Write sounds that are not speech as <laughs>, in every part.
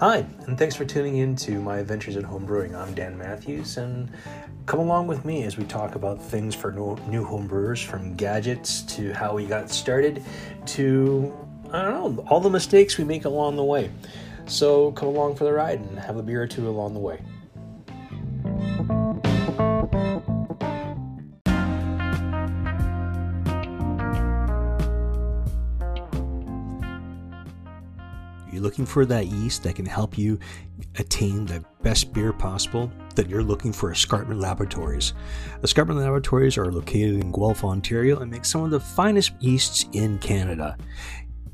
Hi, and thanks for tuning in to my adventures at home brewing. I'm Dan Matthews, and come along with me as we talk about things for new home brewers from gadgets to how we got started to, I don't know, all the mistakes we make along the way. So come along for the ride and have a beer or two along the way. Looking for that yeast that can help you attain the best beer possible, then you're looking for Escarpment Laboratories. Escarpment Laboratories are located in Guelph, Ontario, and make some of the finest yeasts in Canada.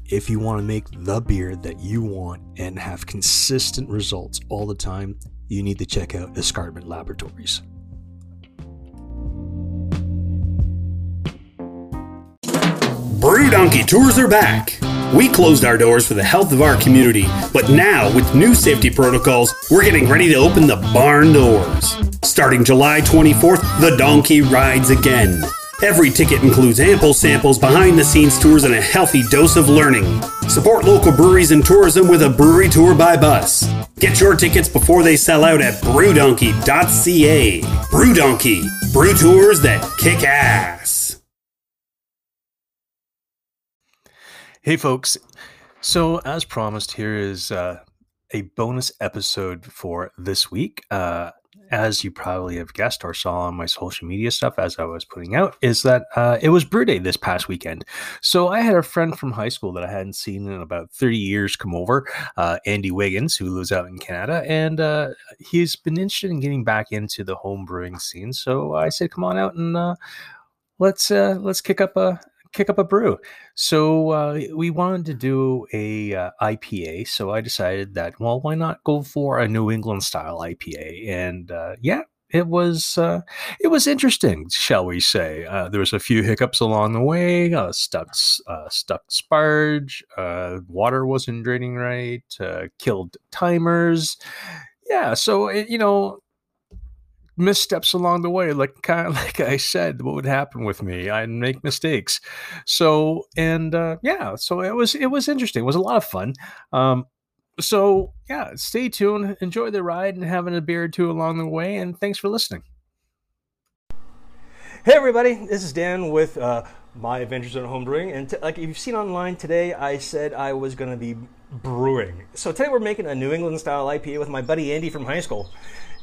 If you want to make the beer that you want and have consistent results all the time, you need to check out Escarpment Laboratories. Brew Donkey tours are back. We closed our doors for the health of our community, but now, with new safety protocols, we're getting ready to open the barn doors. Starting July 24th, the donkey rides again. Every ticket includes ample samples, behind the scenes tours, and a healthy dose of learning. Support local breweries and tourism with a brewery tour by bus. Get your tickets before they sell out at brewdonkey.ca. Brewdonkey, brew tours that kick ass. Hey, folks. So, as promised, here is uh, a bonus episode for this week. Uh, as you probably have guessed or saw on my social media stuff as I was putting out, is that uh, it was Brew Day this past weekend. So I had a friend from high school that I hadn't seen in about 30 years come over, uh, Andy Wiggins, who lives out in Canada, and uh, he's been interested in getting back into the home brewing scene. So I said, come on out and uh, let's let's kick up a kick up a brew. So uh, we wanted to do a uh, IPA. So I decided that well, why not go for a New England style IPA? And uh, yeah, it was uh, it was interesting, shall we say? Uh, there was a few hiccups along the way. Uh, stuck uh, stuck sparge. Uh, water wasn't draining right. Uh, killed timers. Yeah, so it, you know missteps along the way like kind of <laughs> like i said what would happen with me? I'd make mistakes. So and uh, yeah so it was it was interesting. It was a lot of fun. Um, so yeah stay tuned. Enjoy the ride and having a beer or two along the way and thanks for listening. Hey everybody. This is dan with uh, my adventures in home brewing and t- like you've seen online today i said i was going to be brewing. So today we're making a new england style ipa with my buddy andy from high school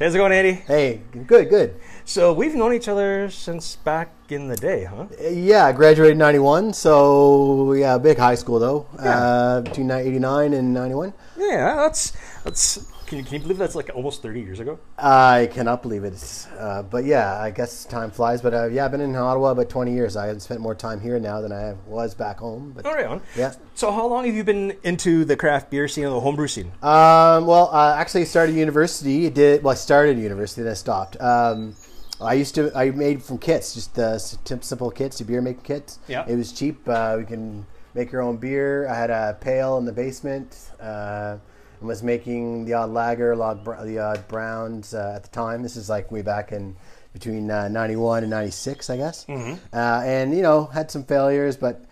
How's it going, Andy? Hey, good, good. So we've known each other since back in the day, huh? Yeah, I graduated in 91, so yeah, big high school though, yeah. uh, between 89 and 91. Yeah, that's, that's can you, can you believe that's like almost 30 years ago? I cannot believe it. Uh, but yeah, I guess time flies. But uh, yeah, I've been in Ottawa about 20 years. I have spent more time here now than I was back home. But, oh, right on. Yeah. So how long have you been into the craft beer scene or the homebrew scene? Um, well, I actually started university. Did well, I started university, then I stopped. Um, I used to. I made from kits, just uh, simple kits, the beer making kits. Yeah. It was cheap. Uh, we can make your own beer. I had a pail in the basement. Uh, and was making the odd lager, the odd browns uh, at the time. This is like way back in between uh, 91 and 96, I guess. Mm-hmm. Uh, and, you know, had some failures, but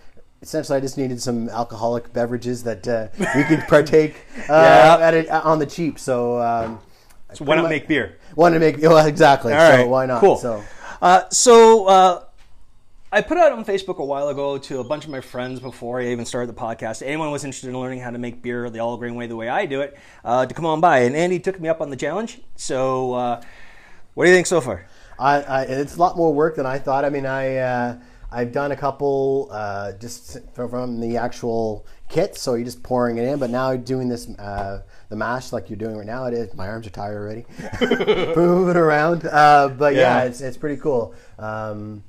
essentially I just needed some alcoholic beverages that uh, we could <laughs> partake uh, yeah. at it, uh, on the cheap. So, um, so why not make beer? Want to make, <laughs> well, exactly. All right. So why not? Cool. So, so I put out on Facebook a while ago to a bunch of my friends before I even started the podcast. Anyone was interested in learning how to make beer the all grain way, the way I do it, uh, to come on by. And Andy took me up on the challenge. So, uh, what do you think so far? I, I, it's a lot more work than I thought. I mean, I uh, I've done a couple uh, just from the actual kit, so you're just pouring it in. But now doing this uh, the mash like you're doing right now, it is. My arms are tired already, <laughs> moving around. Uh, but yeah. yeah, it's it's pretty cool. Um,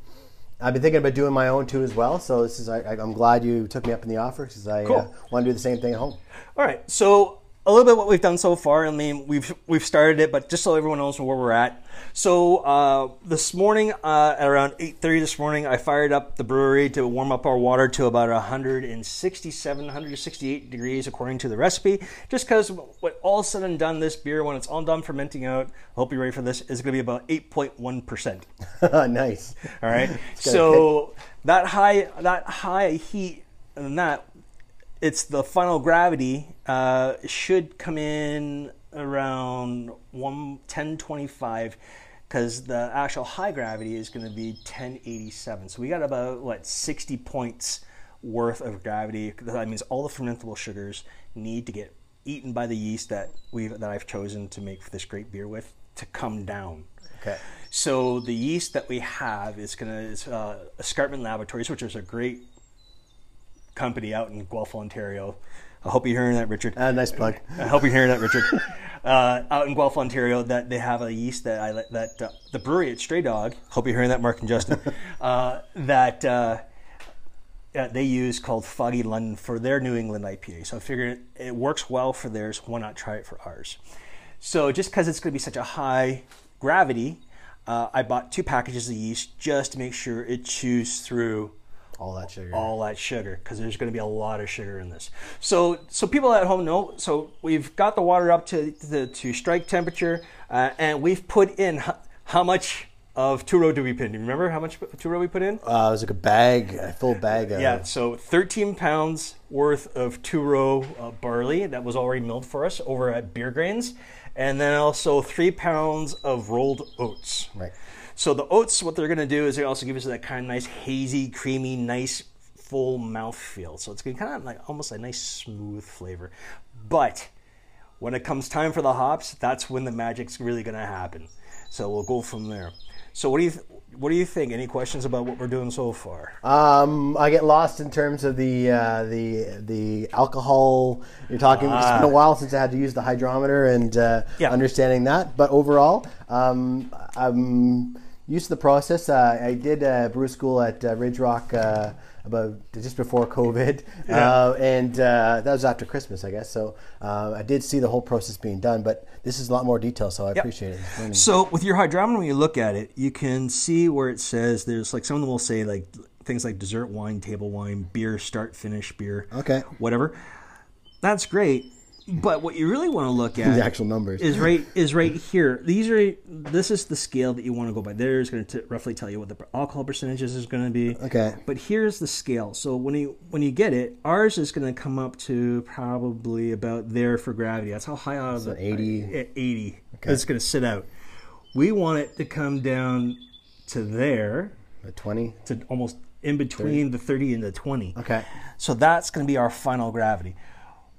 I've been thinking about doing my own too as well. So this is I, am glad you took me up in the offer because I cool. uh, want to do the same thing at home. All right. So a little bit what we've done so far. I mean, we've we've started it, but just so everyone knows where we're at. So uh, this morning, uh, at around 8:30 this morning, I fired up the brewery to warm up our water to about 167, 168 degrees according to the recipe. Just because, what all said and done, this beer when it's all done fermenting out, I hope you're ready for this, is going to be about 8.1 percent. <laughs> nice. All right. <laughs> so that high that high heat and that it's the final gravity uh, should come in around 1 1025 because the actual high gravity is going to be 1087 so we got about what 60 points worth of gravity. That means all the fermentable sugars need to get eaten by the yeast that we that I've chosen to make this great beer with to come down. Okay. so the yeast that we have is going to uh, Escarpment Laboratories, which is a great company out in Guelph, Ontario. I hope you're hearing that, Richard. Uh, nice plug. I hope you're hearing that, Richard. <laughs> Uh, out in Guelph, Ontario, that they have a yeast that I that uh, the brewery at Stray Dog. Hope you're hearing that, Mark and Justin. <laughs> uh, that uh, uh, they use called Foggy London for their New England IPA. So I figured it works well for theirs. Why not try it for ours? So just because it's going to be such a high gravity, uh, I bought two packages of yeast just to make sure it chews through All that sugar. all that sugar because there's going to be a lot of sugar in this. So, so people at home know. So we've got the water up to to, to strike temperature, uh, and we've put in h- how much of two row do we put in? Do you remember how much two row we put in? Uh, it was like a bag, a full bag of. Yeah, so 13 pounds worth of two row uh, barley that was already milled for us over at Beer Grains, and then also three pounds of rolled oats. Right. So the oats, what they're going to do is they also give us that kind of nice hazy, creamy, nice full mouth feel. So it's going to kind of like almost a nice smooth flavor. But when it comes time for the hops, that's when the magic's really going to happen. So we'll go from there. So what do you th- what do you think? Any questions about what we're doing so far? Um, I get lost in terms of the uh, the the alcohol. You're talking. it's been a while since I had to use the hydrometer and uh, Yeah. understanding that. But overall, um, I'm used to the process. Uh, I did uh, brew school at uh, Ridge Rock uh, about just before COVID, uh, and uh, that was after Christmas, I guess. So uh, I did see the whole process being done, but this is a lot more detail, so I appreciate it. So with your hydrometer, when you look at it, you can see where it says there's like some of them will say like things like dessert wine, table wine, beer, start, finish beer, Okay. whatever. That's great, but what you really want to look at The actual numbers. is right is right here. These are this is the scale that you want to go by. There's going to roughly tell you what the alcohol percentages is going to be. Okay. But here's the scale. So when you when you get it, ours is going to come up to probably about there for gravity. That's how high out of the 80. uh, 80. It's going to sit out. We want it to come down to there, At Twenty. to almost in between the 30 and the 20. Okay. So that's going to be our final gravity.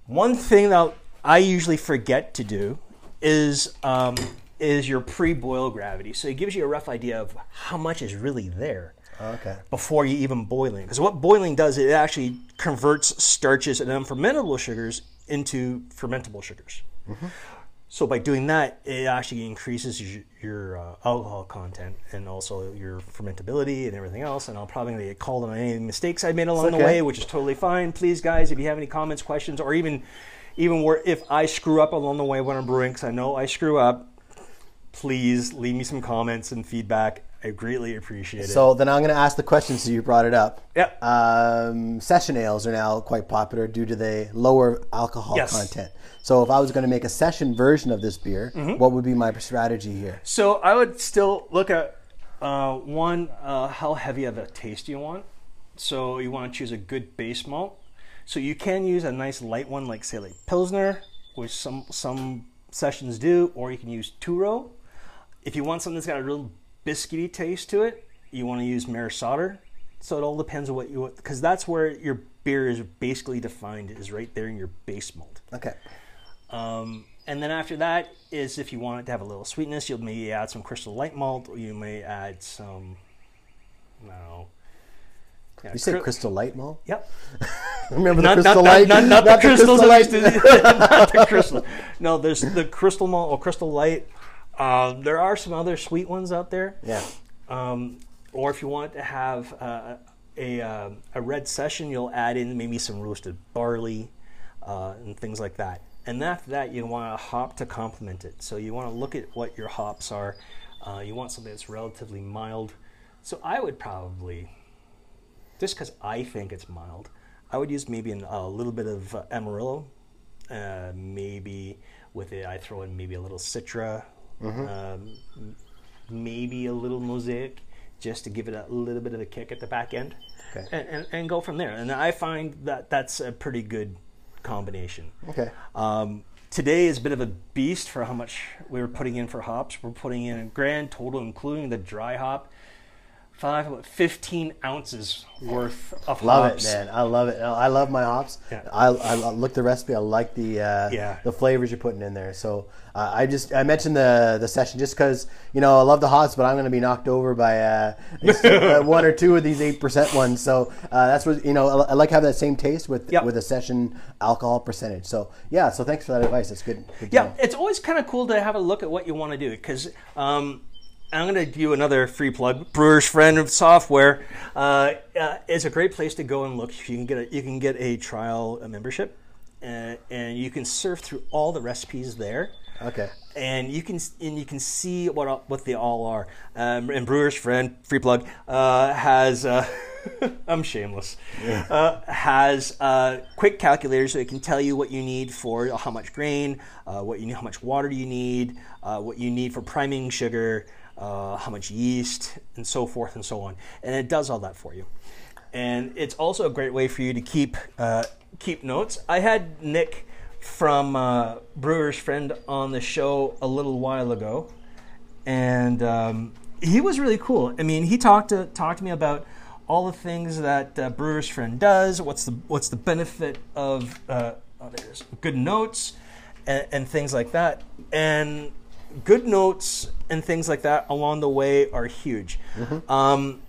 One thing that I usually forget to do is um, is your pre-boil gravity. So it gives you a rough idea of how much is really there Okay. before you even boiling. Because what boiling does, it actually converts starches and unfermentable sugars into fermentable sugars. So by doing that, it actually increases your, your uh, alcohol content and also your fermentability and everything else. And I'll probably get called on any mistakes I made along the way, which is totally fine. Please, guys, if you have any comments, questions, or even even where if I screw up along the way when I'm brewing, because I know I screw up, please leave me some comments and feedback. I greatly appreciate it. So then I'm going to ask the question. So you brought it up. Yep. Um, session ales are now quite popular due to the lower alcohol Yes. content. So if I was going to make a session version of this beer, Mm-hmm. what would be my strategy here? So I would still look at uh, one, uh, how heavy of a taste you want. So you want to choose a good base malt. So you can use a nice light one, like say like Pilsner, which some some sessions do, or you can use two row. If you want something that's got a real biscuity taste to it, you want to use Maris. So it all depends on what you want, because that's where your beer is basically defined, is right there in your base malt. Okay. Um, and then after that is if you want it to have a little sweetness, you'll maybe add some crystal light malt, or you may add some, I. Yeah, You say cri- crystal light malt? Yep. <laughs> Remember the crystal not, light? not, not, not the crystal light? <laughs> not the crystal. No, there's the crystal malt or crystal light. Um, there are some other sweet ones out there. Yeah. Um, or if you want to have uh, a, uh, a red session, you'll add in maybe some roasted barley uh, and things like that. And after that, you want a hop to complement it. So you want to look at what your hops are. Uh, you want something that's relatively mild. So I would probably, just because I think it's mild, I would use maybe an, a little bit of uh, Amarillo. Uh, maybe with it, I throw in maybe a little Citra, um, maybe a little Mosaic, just to give it a little bit of a kick at the back end. Okay. and, and, and go from there. And I find that that's a pretty good combination. Okay. Um, today is a bit of a beast for how much we were putting in for hops. We're putting in a grand total, including the dry hop, five about fifteen ounces worth of Love hops. it, man. I love it. I love my hops. Yeah. I, I look the recipe. I like the uh, Yeah. the flavors you're putting in there. So uh, I just I mentioned the the session just because you know I love the hops, but I'm going to be knocked over by uh, <laughs> uh, one or two of these eight percent ones. So uh, that's what you know. I, like having that same taste with Yep. with a session alcohol percentage. So yeah. So thanks for that advice. That's good. good Yeah, know. it's always kind of cool to have a look at what you want to do because um, I'm going to give you another free plug. Brewer's Friend software uh, uh, is a great place to go and look. You can get a, you can get a trial uh membership, and, and you can surf through all the recipes there. Okay. and you can and you can see what all- what they all are. Um, and Brewer's Friend, free plug, uh, has uh, <laughs> I'm shameless. Uh, has uh, quick calculators so it can tell you what you need for how much grain, uh, what you need, how much water do you need, uh, what you need for priming sugar, uh, how much yeast, and so forth and so on. And it does all that for you. And it's also a great way for you to keep uh, keep notes. I had Nick from uh, Brewer's Friend on the show a little while ago, and um, he was really cool. I mean, he talked to talked to me about all the things that uh, Brewer's Friend does. What's the what's the benefit of uh, oh, good notes and, and things like that. And good notes and things like that along the way are huge. Um,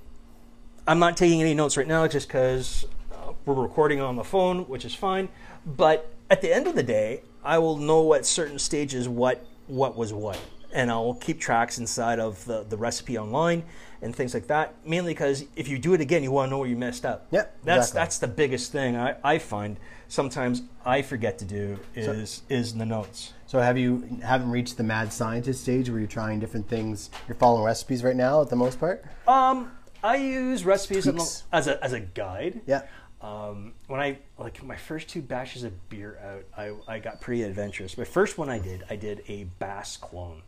I'm not taking any notes right now just because uh, we're recording on the phone, which is fine. But at the end of the day, I will know at certain stages what what was what, and I'll keep tracks inside of the, the recipe online and things like that. Mainly because if you do it again, you want to know where you messed up. Yep, that's exactly. that's the biggest thing I, I find. Sometimes I forget to do is is the notes. So have you haven't reached the mad scientist stage where you're trying different things? You're following recipes right now, at the most part. Um, I use recipes as a, as a guide. Yeah. Um, when I like my first two batches of beer out, I, I got pretty adventurous. My first one I did, I did a Bass clone.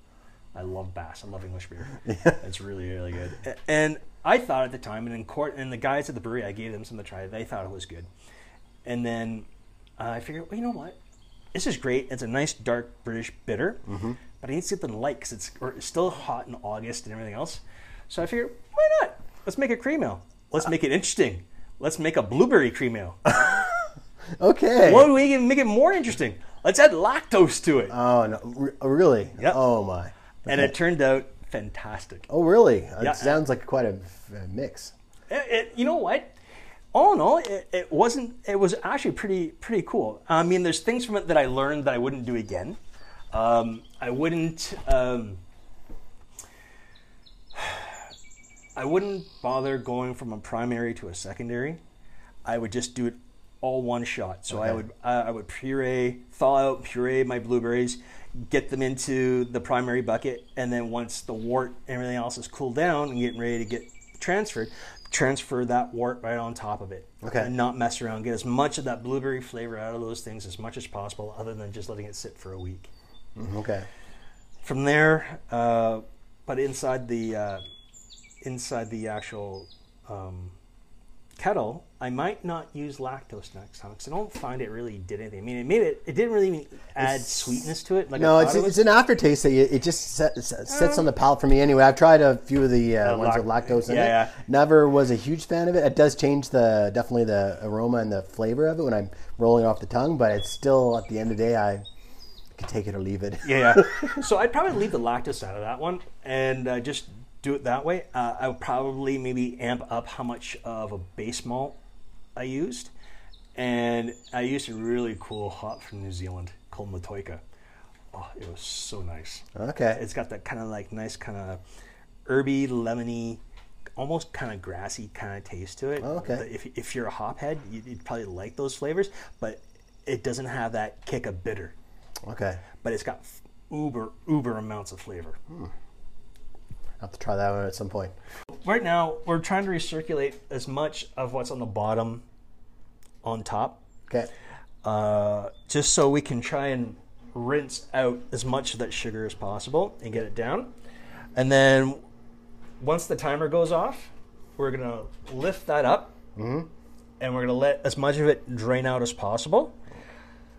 I love Bass. I love English beer. Yeah. <laughs> It's really really good. And I thought at the time, and in court, and the guys at the brewery, I gave them some to try. They thought it was good. And then uh, I figured, well, you know what? This is great. It's a nice dark British bitter, mm-hmm. but I need something light because it's, it's still hot in August and everything else. So I figured, why not? Let's make a cream ale. Let's uh, make it interesting. Let's make a blueberry cream ale. <laughs> Okay. What do we can make it more interesting? Let's add lactose to it. Oh no! Re- oh, really? Yep. Oh my! and it turned out fantastic. Oh really? It Yeah. sounds like quite a, a mix. It, it- you know what? All in all, it, it wasn't. It was actually pretty pretty cool. I mean, there's things from it that I learned that I wouldn't do again. Um, I wouldn't. Um, <sighs> I wouldn't bother going from a primary to a secondary. I would just do it all one shot. So I would I I would puree, thaw out, puree my blueberries, get them into the primary bucket, and then once the wort and everything else is cooled down and getting ready to get transferred, transfer that wort right on top of it. Okay. And not mess around. Get as much of that blueberry flavor out of those things as much as possible, other than just letting it sit for a week. Okay. From there, uh, but inside the uh, inside the actual um, kettle, I might not use lactose next time because I don't find it really did anything. I mean, it made it. It didn't really even add sweetness to it. Like No, it's it it's an aftertaste that you, it just set, set- sits on the palate for me anyway. I've tried a few of the uh, Uh, ones with lactose in yeah, it. yeah. Never was a huge fan of it. It does change the definitely the aroma and the flavor of it when I'm rolling off the tongue, but it's still at the end of the day I could take it or leave it. yeah, yeah. <laughs> so I'd probably leave the lactose out of that one and uh, just do it that way. Uh, I would probably maybe amp up how much of a base malt I used, and I used a really cool hop from New Zealand called Motueka. Oh, it was so nice. Okay. It's got that kind of like nice kind of herby, lemony, almost kind of grassy kind of taste to it. Oh, okay. If, if you're a hop head, you'd, probably like those flavors, but it doesn't have that kick of bitter. Okay. But it's got uber, uber amounts of flavor. I'll have to try that one at some point. Right now, we're trying to recirculate as much of what's on the bottom on top, Okay. uh, just so we can try and rinse out as much of that sugar as possible and get it down. And then once the timer goes off, we're gonna lift that up and we're going to let as much of it drain out as possible.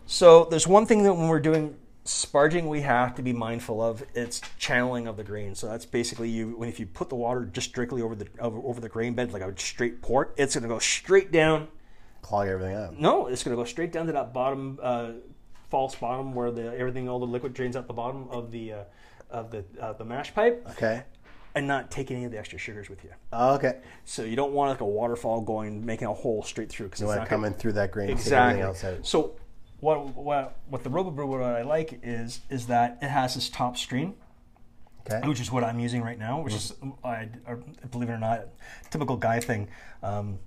So there's one thing that when we're doing sparging, we have to be mindful of. It's channeling of the grain. So that's basically you when if you put the water just strictly over the over, over the grain bed like a straight port, it's going to go straight down. Clog everything up. No, it's going to go straight down to that bottom uh, false bottom where the everything all the liquid drains out the bottom of the uh, of the uh, the mash pipe, Okay. and not take any of the extra sugars with you. Okay. So you don't want like a waterfall going making a hole straight through because it's not to gonna- through that grain Exactly. everything else out. So what what what the RoboBrew what I like is is that it has this top screen, Okay. which is what I'm using right now. Which is I, I believe it or not, typical guy thing. Um,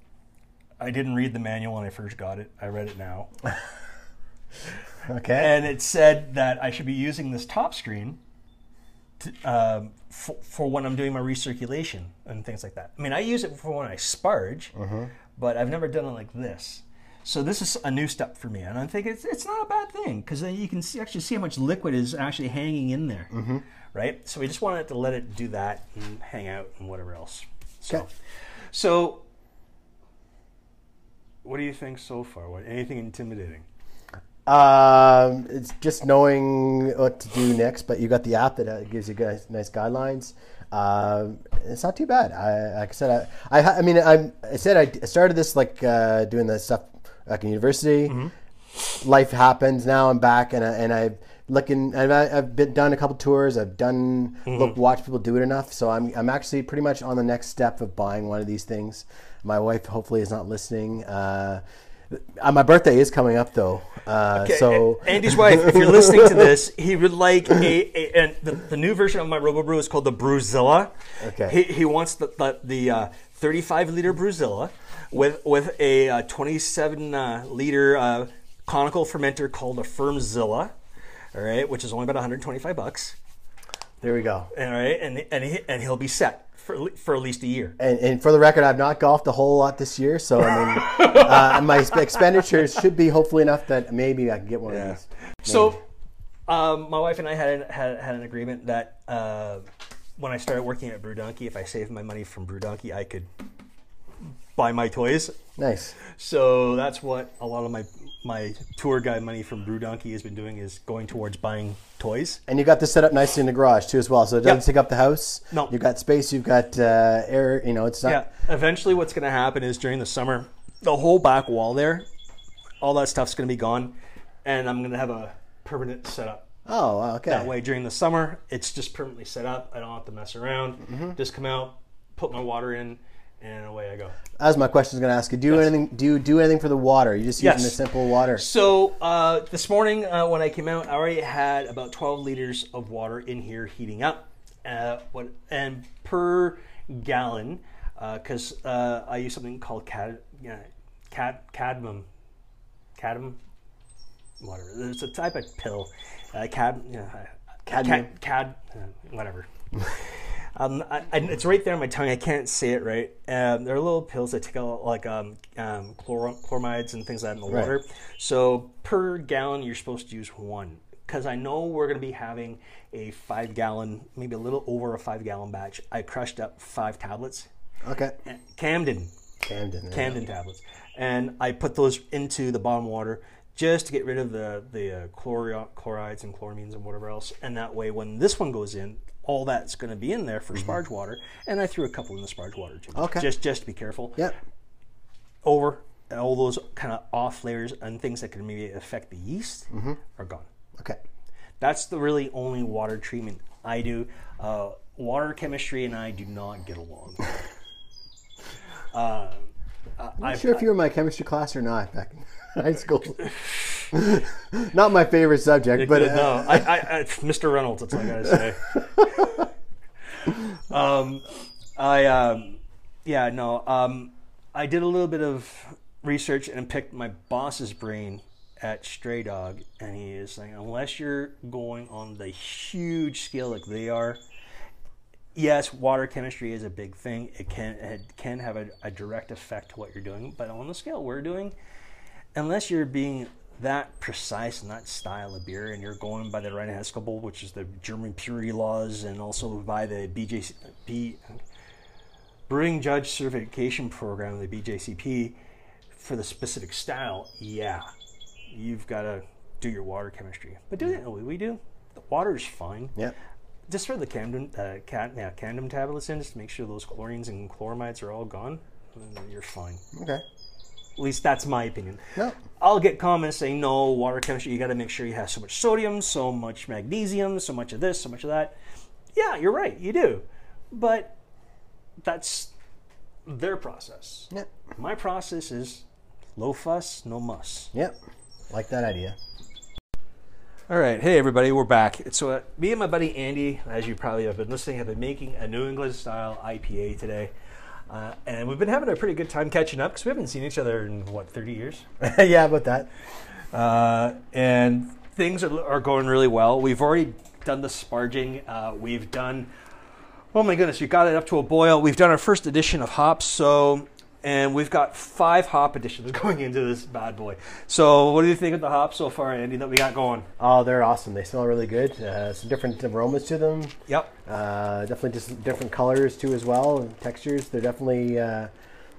I didn't read the manual when I first got it. I read it now, <laughs> Okay. and it said that I should be using this top screen. To, um, for, for when I'm doing my recirculation and things like that. I mean, I use it for when I sparge, but I've never done it like this. So this is a new step for me, and I think it's it's not a bad thing because then you can see, actually see how much liquid is actually hanging in there, right? So we just wanted to let it do that and hang out and whatever else. So, Okay. so what do you think so far? What anything intimidating? Um, it's just knowing what to do next, but you got the app that uh, gives you guys nice guidelines. Um, it's not too bad. I, like I said, I, I, I mean, I, I said I started this like uh, doing the stuff back in university. Life happens. Now I'm back, and I, and I've looking. I've, I've been done a couple tours. I've done look watch people do it enough. So I'm I'm actually pretty much on the next step of buying one of these things. My wife hopefully is not listening. Uh, uh, my birthday is coming up though, uh, so Andy's wife, if you're listening to this, he would like a, a and the, the new version of my RoboBrew is called the Brewzilla. Okay. He, he wants the the, the uh, 35 liter Brewzilla with with a uh, 27 uh, liter uh, conical fermenter called a Fermzilla. All right, which is only about 125 bucks. there we go. All right, and and he, and he'll be set for for at least a year. And, and for the record, I've not golfed a whole lot this year, so I mean, uh, <laughs> my expenditures should be hopefully enough that maybe I can get one of these. So, um, my wife and I had an, had, had an agreement that uh, when I started working at Brew Donkey, if I saved my money from Brew Donkey, I could buy my toys. Nice. So that's what a lot of my my tour guide money from Brew Donkey has been doing is going towards buying toys. And you got this set up nicely in the garage too, as well. So it doesn't Yep. take up the house. No. You've got space. You've got uh, air. You know, it's not. Yeah. Eventually, what's going to happen is during the summer, the whole back wall there, all that stuff's going to be gone, and I'm going to have a permanent setup. Oh, okay. That way, during the summer, it's just permanently set up. I don't have to mess around. Mm-hmm. Just come out, put my water in, and away I go. As my question is going to ask you, do you anything? Do you do anything for the water? You just using Yes. the simple water? So uh, this morning, uh, when I came out, I already had about 12 liters of water in here heating up. Uh, what and per gallon, because uh, I use something called cad, cad, cadmium, cadmium, whatever. There's a type of pill, uh, cad, cad, cad uh, whatever. <laughs> Um, I, I, it's right there on my tongue. I can't say it right. Um, there are little pills that take out like um, um, chlor- chloramides and things like that in the Right. water. So per gallon, you're supposed to use one. Because I know we're going to be having a five gallon, maybe a little over a five gallon batch. I crushed up five tablets, Okay. Campden, Campden. there you Campden tablets, and I put those into the bottom water just to get rid of the the uh, chlori- chlorides and chloramines and whatever else. And that way, when this one goes in, all that's going to be in there for sparge water. And I threw a couple in the sparge water too. Mm-hmm. Okay. Just just to be careful. Yep. Over all those kind of off layers and things that could maybe affect the yeast Mm-hmm. are gone. Okay. That's the really only water treatment I do. Uh, water chemistry and I do not get along. <laughs> uh, I'm not sure if you were in my chemistry class or not back in <laughs> high school. <laughs> <laughs> not my favorite subject, but uh, no, I, I, I, Mr. Reynolds. That's all I gotta say. <laughs> um, I, um, yeah, no. Um, I did a little bit of research and picked my boss's brain at Stray Dog, and he is saying, unless you're going on the huge scale like they are, yes, water chemistry is a big thing. It can it can have a, a direct effect to what you're doing, but on the scale we're doing, unless you're being that precise in that style of beer and you're going by the Reinheitsgebot, which is the German purity laws, and also by the BJC, B, brewing judge certification program, the BJCP, for the specific style, yeah, you've got to do your water chemistry. But do it the way we do. The water's fine. Yeah. Just throw the candum, uh, cat, yeah, tablets in just to make sure those chlorines and chloramides are all gone. You're fine. Okay. At least that's my opinion. No. I'll get comments saying, no, water chemistry, you got to make sure you have so much sodium, so much magnesium, so much of this, so much of that. Yeah, you're right, you do. But that's their process. Yep. My process is low fuss, no muss. Yep. Like that idea. All right, hey everybody, we're back. So uh, me and my buddy Andy, as you probably have been listening, have been making a New England style IPA today. Uh, and we've been having a pretty good time catching up because we haven't seen each other in what 30 years <laughs> yeah, about that. uh, and things are, are going really well. We've already done the sparging. Uh, we've done, oh my goodness, we got it up to a boil. We've done our first edition of hops. So, and we've got five hop additions <laughs> going into this bad boy. So, what do you think of the hops so far, Andy, that we got going? Oh, they're awesome. They smell really good. Uh, some different aromas to them. Yep. Uh, definitely just different colors too as well and textures. They're definitely uh,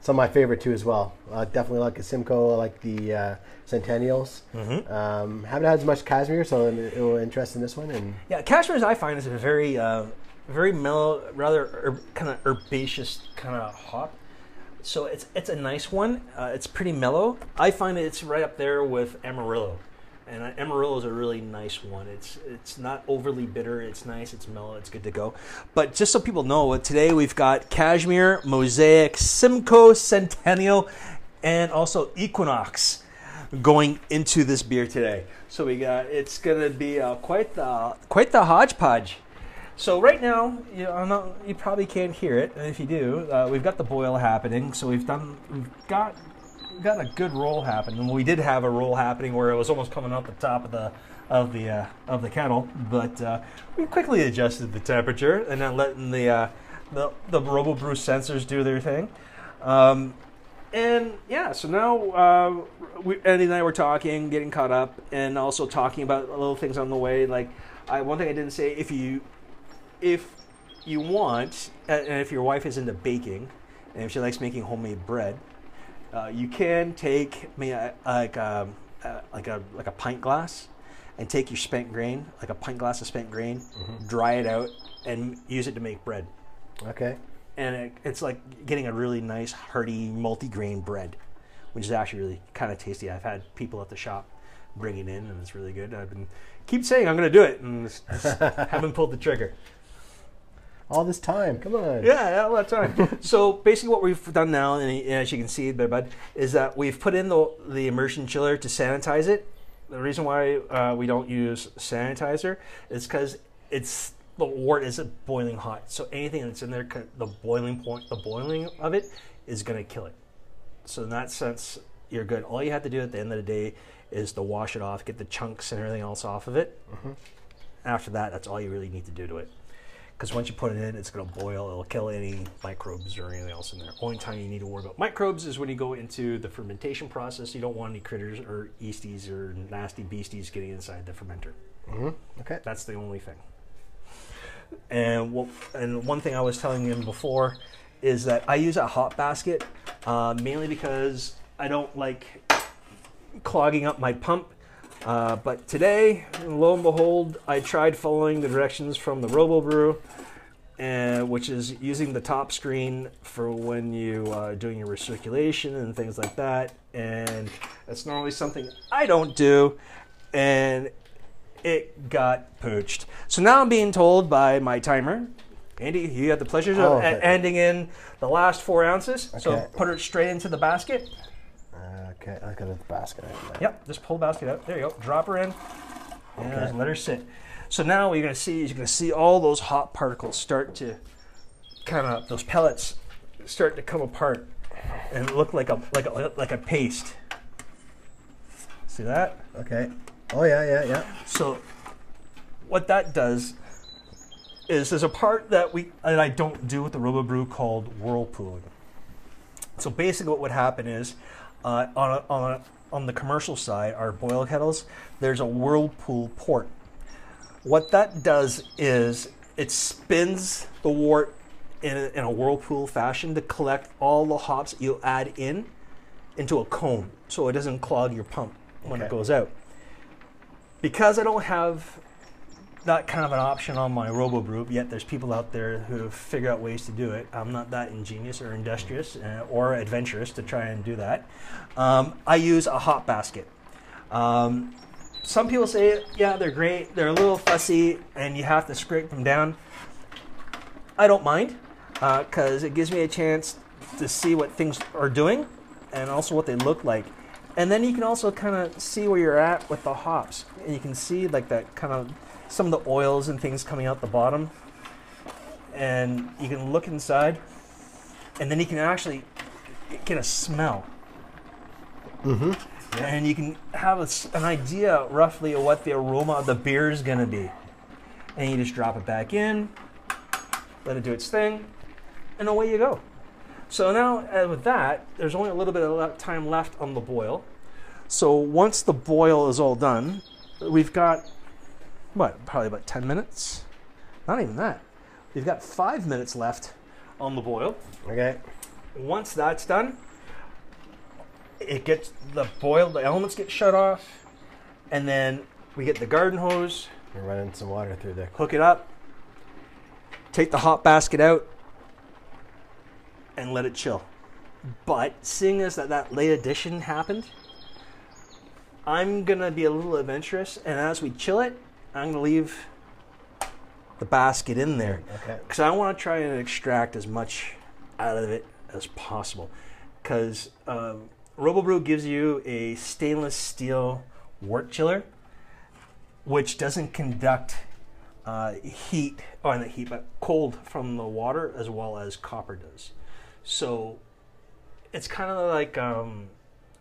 some of my favorite too as well. Uh, definitely like a Simcoe. I like the uh, Centennials. Mm-hmm. Um, haven't had as much Cashmere, so I'm a little interested in this one. And Yeah, Cashmere's I find is a very, uh, very mellow, rather herb, kind of herbaceous kind of hop. So it's it's a nice one. Uh, it's pretty mellow. I find it's right up there with Amarillo, and uh, Amarillo is a really nice one. It's it's not overly bitter. It's nice. It's mellow. It's good to go. But just so people know, today we've got Cashmere, Mosaic, Simcoe, Centennial, and also Equinox going into this beer today. So we got it's gonna be uh, quite the quite the hodgepodge. So right now, you know, you probably can't hear it, and if you do, uh, we've got the boil happening. So we've done we've got we've got a good roll happening. We did have a roll happening where it was almost coming out the top of the of the uh, of the kettle, but uh, we quickly adjusted the temperature and then letting the uh, the the RoboBrew sensors do their thing. Um, and yeah, so now uh, we, Andy and I were talking, getting caught up, and also talking about little things on the way. Like, I, one thing I didn't say: if you, if you want, and if your wife is into baking, and if she likes making homemade bread, uh, you can take me uh, like um, uh, like a like a pint glass, and take your spent grain, like a pint glass of spent grain, dry it out, and use it to make bread. Okay, and it, it's like getting a really nice hearty multi-grain bread which is actually really kind of tasty. I've had people at the shop bring it in and it's really good. I've been keep saying i'm going to do it and <laughs> haven't pulled the trigger all this time. Come on. yeah yeah all that time. <laughs> So basically what we've done now and as you can see there bud is that we've put in the, the immersion chiller to sanitize it. The reason why uh, we don't use sanitizer is because it's the wort isn't boiling hot. So anything that's in there the boiling point the boiling of it is going to kill it. So in that sense you're good. All you have to do at the end of the day is to wash it off get the chunks and everything else off of it. After that that's all you really need to do to it because once you put it in it's going to boil it'll kill any microbes or anything else in there only time you need to worry about microbes is when you go into the fermentation process you don't want any critters or yeasties or nasty beasties getting inside the fermenter Okay. that's the only thing. And what, and one thing I was telling him before is that I use a hop basket uh, mainly because I don't like clogging up my pump. Uh, but today, lo and behold, I tried following the directions from the RoboBrew, uh, which is using the top screen for when you uh, doing your recirculation and things like that. And that's normally something I don't do, and it got pooched. So now I'm being told by my timer, Andy, you had the pleasure Oh, of okay. ending in the last four ounces. So put it straight into the basket. Okay. I got a basket. right. Yep, just pull the basket out. There you go. Drop her in. And let her sit. So now what you're going to see is you're going to see all those hop particles start to kind of those pellets start to come apart and look like a like a like a paste. See that? Okay. Oh yeah, yeah, yeah. So what that does is there's a part that we that I don't do with the RoboBrew called whirlpooling. So basically, what would happen is uh, on a, on a, on the commercial side, our boil kettles, there's a whirlpool port. What that does is it spins the wort in a, in a whirlpool fashion to collect all the hops you add in into a cone so it doesn't clog your pump when it goes out. Because I don't have that kind of an option on my robo brew, yet there's people out there who figure out ways to do it. I'm not that ingenious or industrious uh, or adventurous to try and do that. Um, I use a hop basket. Um, some people say, yeah, they're great. They're a little fussy, and you have to scrape them down. I don't mind because it gives me a chance to see what things are doing and also what they look like. And then you can also kind of see where you're at with the hops, and you can see like that kind of some of the oils and things coming out the bottom. And you can look inside, and then you can actually get a smell and you can have a s an idea roughly of what the aroma of the beer is going to be. And you just drop it back in, let it do its thing, and away you go. So now, uh, with that, there's only a little bit of time left on the boil. So once the boil is all done, we've got what, probably about 10 minutes? Not even that. We've got five minutes left on the boil Okay. once that's done, it gets the boil, the elements get shut off, and then we get the garden hose, We're running some water through there. hook it up, take the hop basket out, and let it chill. But seeing as that that late addition happened, I'm gonna be a little adventurous, and as we chill it, I'm gonna leave the basket in there Okay. because I want to try and extract as much out of it as possible. Because um, RoboBrew gives you a stainless steel wort chiller, which doesn't conduct uh, heat, or not heat, but cold from the water as well as copper does. So it's kind of like um,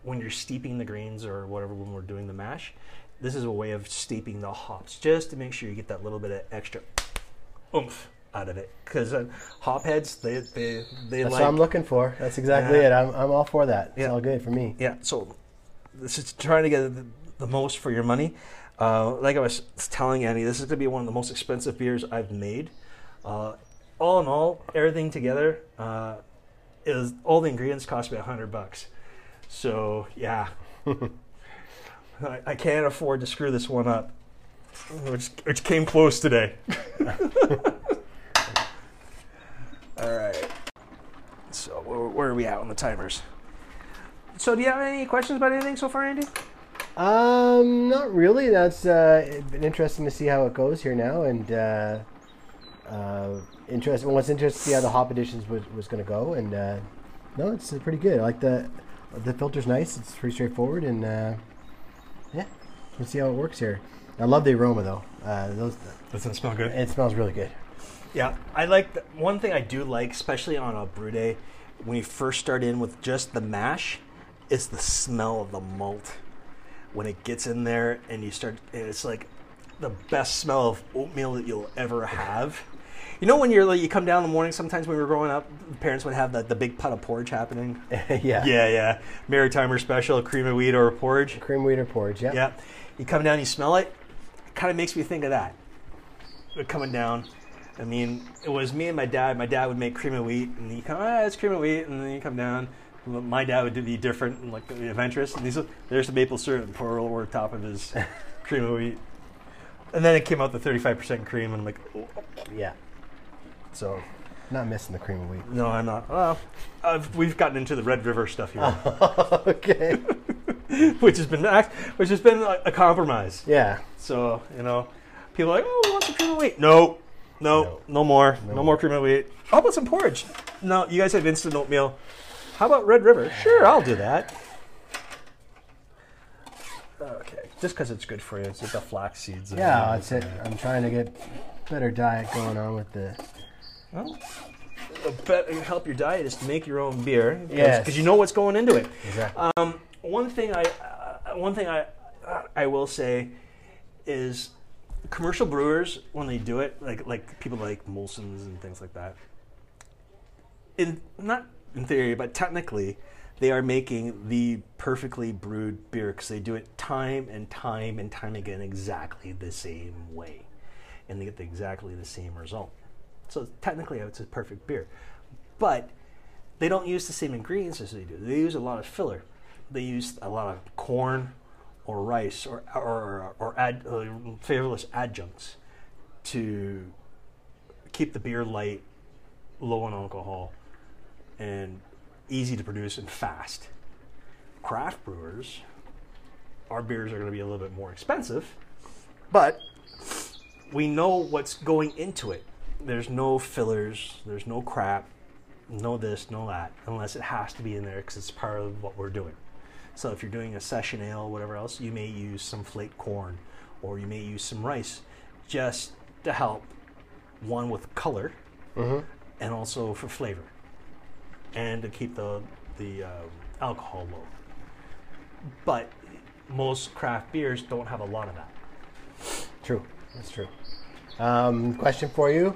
when you're steeping the grains or whatever when we're doing the mash. This is a way of steeping the hops just to make sure you get that little bit of extra oomph out of it. Because uh, hop heads, they they they That's like what I'm looking for. That's exactly Yeah. it. I'm, I'm all for that. It's Yeah. all good for me. yeah. So this is trying to get the, the most for your money. Uh, like I was telling Annie, this is going to be one of the most expensive beers I've made. Uh, all in all, everything together uh, is all the ingredients cost me a hundred bucks. So yeah, <laughs> I, I can't afford to screw this one up, which which came close today. <laughs> all right. So where, where are we at on the timers? So do you have any questions about anything so far, Andy? Um, not really. That's uh, been interesting to see how it goes here now, and uh, uh, interesting. Well, it's interesting to see how the hop editions was, was going to go, and uh, no, it's uh, pretty good. I like the the filter's nice. It's pretty straightforward, and uh, yeah, we'll see how it works here. I love the aroma though. Uh, those Doesn't smell good. it smells really good. Yeah, I like the, one thing I do like, especially on a brew day, when you first start in with just the mash, is the smell of the malt. When it gets in there and you start, and it's like the best smell of oatmeal that you'll ever have. You know when you're like you come down in the morning. Sometimes when we were growing up, parents would have the, the big pot of porridge happening. <laughs> yeah. Yeah, yeah, Maritimer special, cream of wheat or porridge. Cream of wheat or porridge. Yeah. Yeah. You come down, you smell it. It kind of makes me think of that. It Coming down. I mean, it was me and my dad. My dad would make cream of wheat, and you come, ah, it's cream of wheat, and then you come down. My dad would be different, and like the adventurous. And these, there's the maple syrup and pour over top of his <laughs> cream of wheat. And then it came out the 35% cream, and I'm like, oh. Yeah. so Not missing the cream of wheat. no, I'm not. Well, I've, we've gotten into the Red River stuff here, <laughs> okay. <laughs> which has been which has been a, a compromise. Yeah. So, you know, people are like, oh, we want some cream of wheat. No, no, No. no, more. No, No. more cream of wheat. How about some porridge? No, you guys have instant oatmeal. How about Red River? Sure, I'll do that. Okay, just because it's good for you. It's like the flax seeds. and- Yeah, that's it. I'm trying to get better diet going on with the. Well, help your diet is to make your own beer. Because Yes. you know what's going into it. Exactly. Um, one thing I, uh, one thing I, uh, I will say is commercial brewers when they do it, like like people like Molson's and things like that. In not in theory, but technically, they are making the perfectly brewed beer because they do it time and time and time again exactly the same way, and they get the, exactly the same result. So technically, it's a perfect beer. But they don't use the same ingredients as they do. They use a lot of filler. They use a lot of corn or rice or or, or ad, uh, flavorless adjuncts to keep the beer light, low in alcohol, and easy to produce and fast. Craft brewers, our beers are going to be a little bit more expensive, but we know what's going into it. There's no fillers, there's no crap, no this, no that, unless it has to be in there because it's part of what we're doing. So if you're doing a session ale, whatever else, you may use some flake corn or you may use some rice just to help one with color and also for flavor and to keep the, the um, alcohol low. But most craft beers don't have a lot of that. True. That's true. Um, question for you.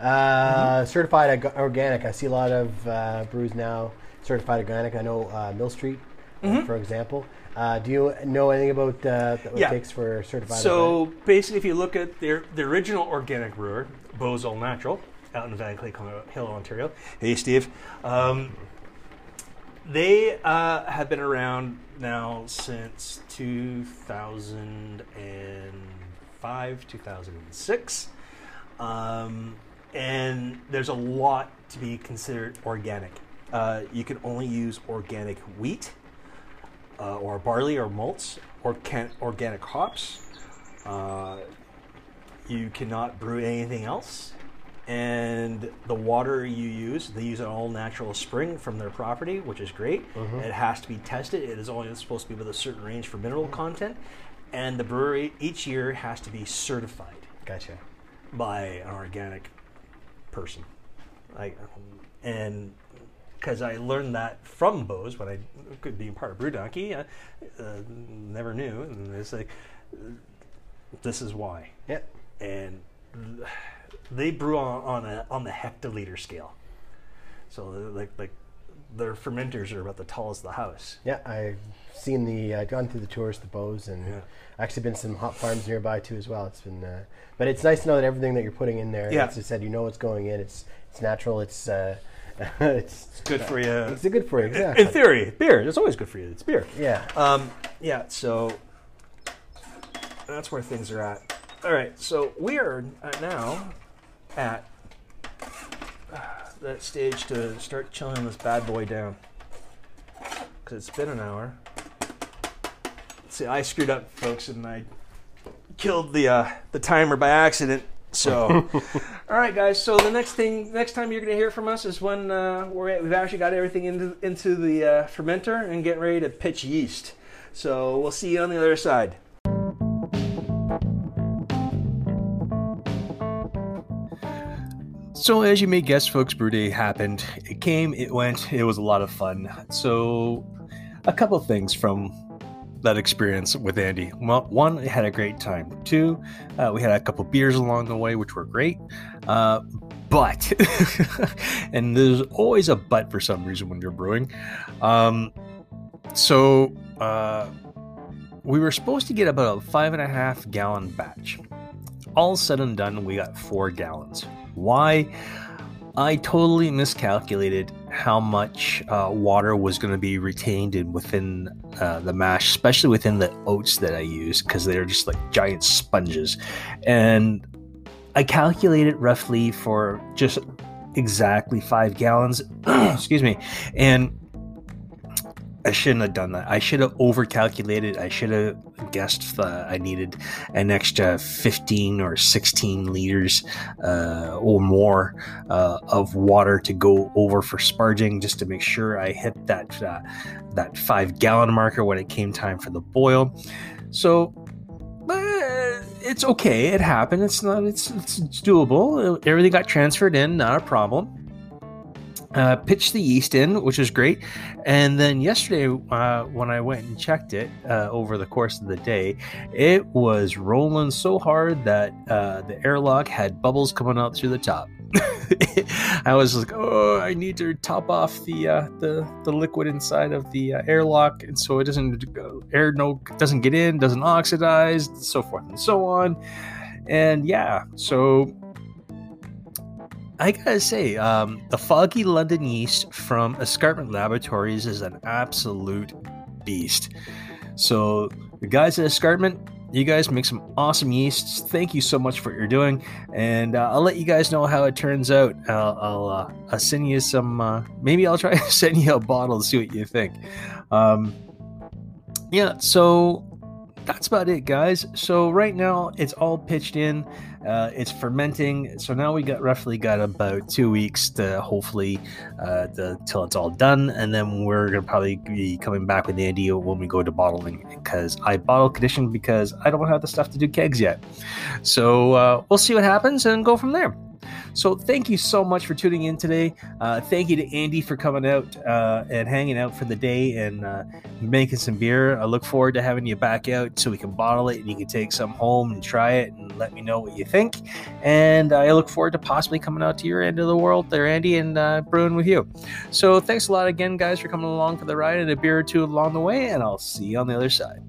Uh, Certified ag- organic. I see a lot of uh, brews now certified organic. I know uh, Mill Street, uh, for example. Uh, do you know anything about uh, what Yeah. it takes for certified So organic? basically, if you look at their the original organic brewer, Beau's All Natural, out in Vankleek Hill, Ontario. Hey, Steve. Um, they uh, have been around now since 2005, 2006. Um, and there's a lot to be considered organic. Uh, you can only use organic wheat uh, or barley or malts or can- organic hops. Uh, you cannot brew anything else. And the water you use, they use an all natural spring from their property, which is great. It has to be tested. It is only supposed to be with a certain range for mineral content. And the brewery each year has to be certified Gotcha. by an organic person. I, and because I learned that from Beau's when I could be part of Brew Donkey, I uh, never knew, and it's like this is why. Yeah. And they brew on, on a on the hectoliter scale, so like like their fermenters are about the tallest of the house. Yeah, I've seen the uh, gone through the tours to Beau's and Yeah. actually been some hop farms nearby too as well. It's been, uh, but it's nice to know that everything that you're putting in there, Yeah. as I said, you know what's going in. It's it's natural. It's uh, <laughs> it's Good for you. it's good for you. Exactly. In theory, beer. It's always good for you. It's beer. yeah. Um, yeah, so that's where things are at. All right, so we are uh, now at uh, that stage to start chilling this bad boy down because it's been an hour. See, I screwed up, folks, and I killed the uh, the timer by accident. So, <laughs> all right, guys. So the next thing, next time you're going to hear from us is when uh, we're, we've actually got everything into into the uh, fermenter and getting ready to pitch yeast. So we'll see you on the other side. So, as you may guess, folks, Brew Day happened. It came, it went, it was a lot of fun. So, a couple things from that experience with Andy. Well, one, I had a great time. Two, uh, we had a couple beers along the way, which were great. Uh, but, <laughs> and there's always a but for some reason when you're brewing. Um, so, uh, we were supposed to get about a five and a half gallon batch. All said and done, we got four gallons. Why? I totally miscalculated how much uh, water was going to be retained in within uh, the mash, especially within the oats that I use, because they're just like giant sponges. And I calculated roughly for just exactly five gallons. <clears throat> excuse me. And I shouldn't have done that. I should have overcalculated. I should have guessed that I needed an extra 15 or 16 liters uh, or more uh, of water to go over for sparging, just to make sure I hit that uh, that five gallon marker when it came time for the boil. So. uh, It's okay. It happened. It's not. It's, it's it's doable. Everything got transferred in. Not a problem uh, pitched the yeast in, which was great. And then yesterday, uh, when I went and checked it uh, over the course of the day, it was rolling so hard that uh, the airlock had bubbles coming out through the top. <laughs> I was like, "Oh, I need to top off the uh, the the liquid inside of the uh, airlock, and so it doesn't go, air no doesn't get in, doesn't oxidize, so forth and so on." And yeah, so I gotta say, um, the Foggy London yeast from Escarpment Laboratories is an absolute beast. So, the guys at Escarpment, you guys make some awesome yeasts. Thank you so much for what you're doing, and uh, I'll let you guys know how it turns out. I'll I'll, uh, I'll send you some. Uh, maybe I'll try <laughs> to send you a bottle to see what you think. Um, yeah, so that's about it, guys. So right now it's all pitched in. Uh, it's fermenting. So now we got roughly got about two weeks to hopefully uh, to, till it's all done, and then we're gonna probably be coming back with the idea when we go to bottling because I bottle condition because I don't have the stuff to do kegs yet. So uh, we'll see what happens and go from there. So thank you so much for tuning in today. Uh, thank you to Andy for coming out uh, and hanging out for the day and uh, making some beer. I look forward to having you back out so we can bottle it and you can take some home and try it and let me know what you think. And I look forward to possibly coming out to your end of the world there, Andy, and uh, brewing with you. So thanks a lot again, guys, for coming along for the ride and a beer or two along the way, and I'll see you on the other side.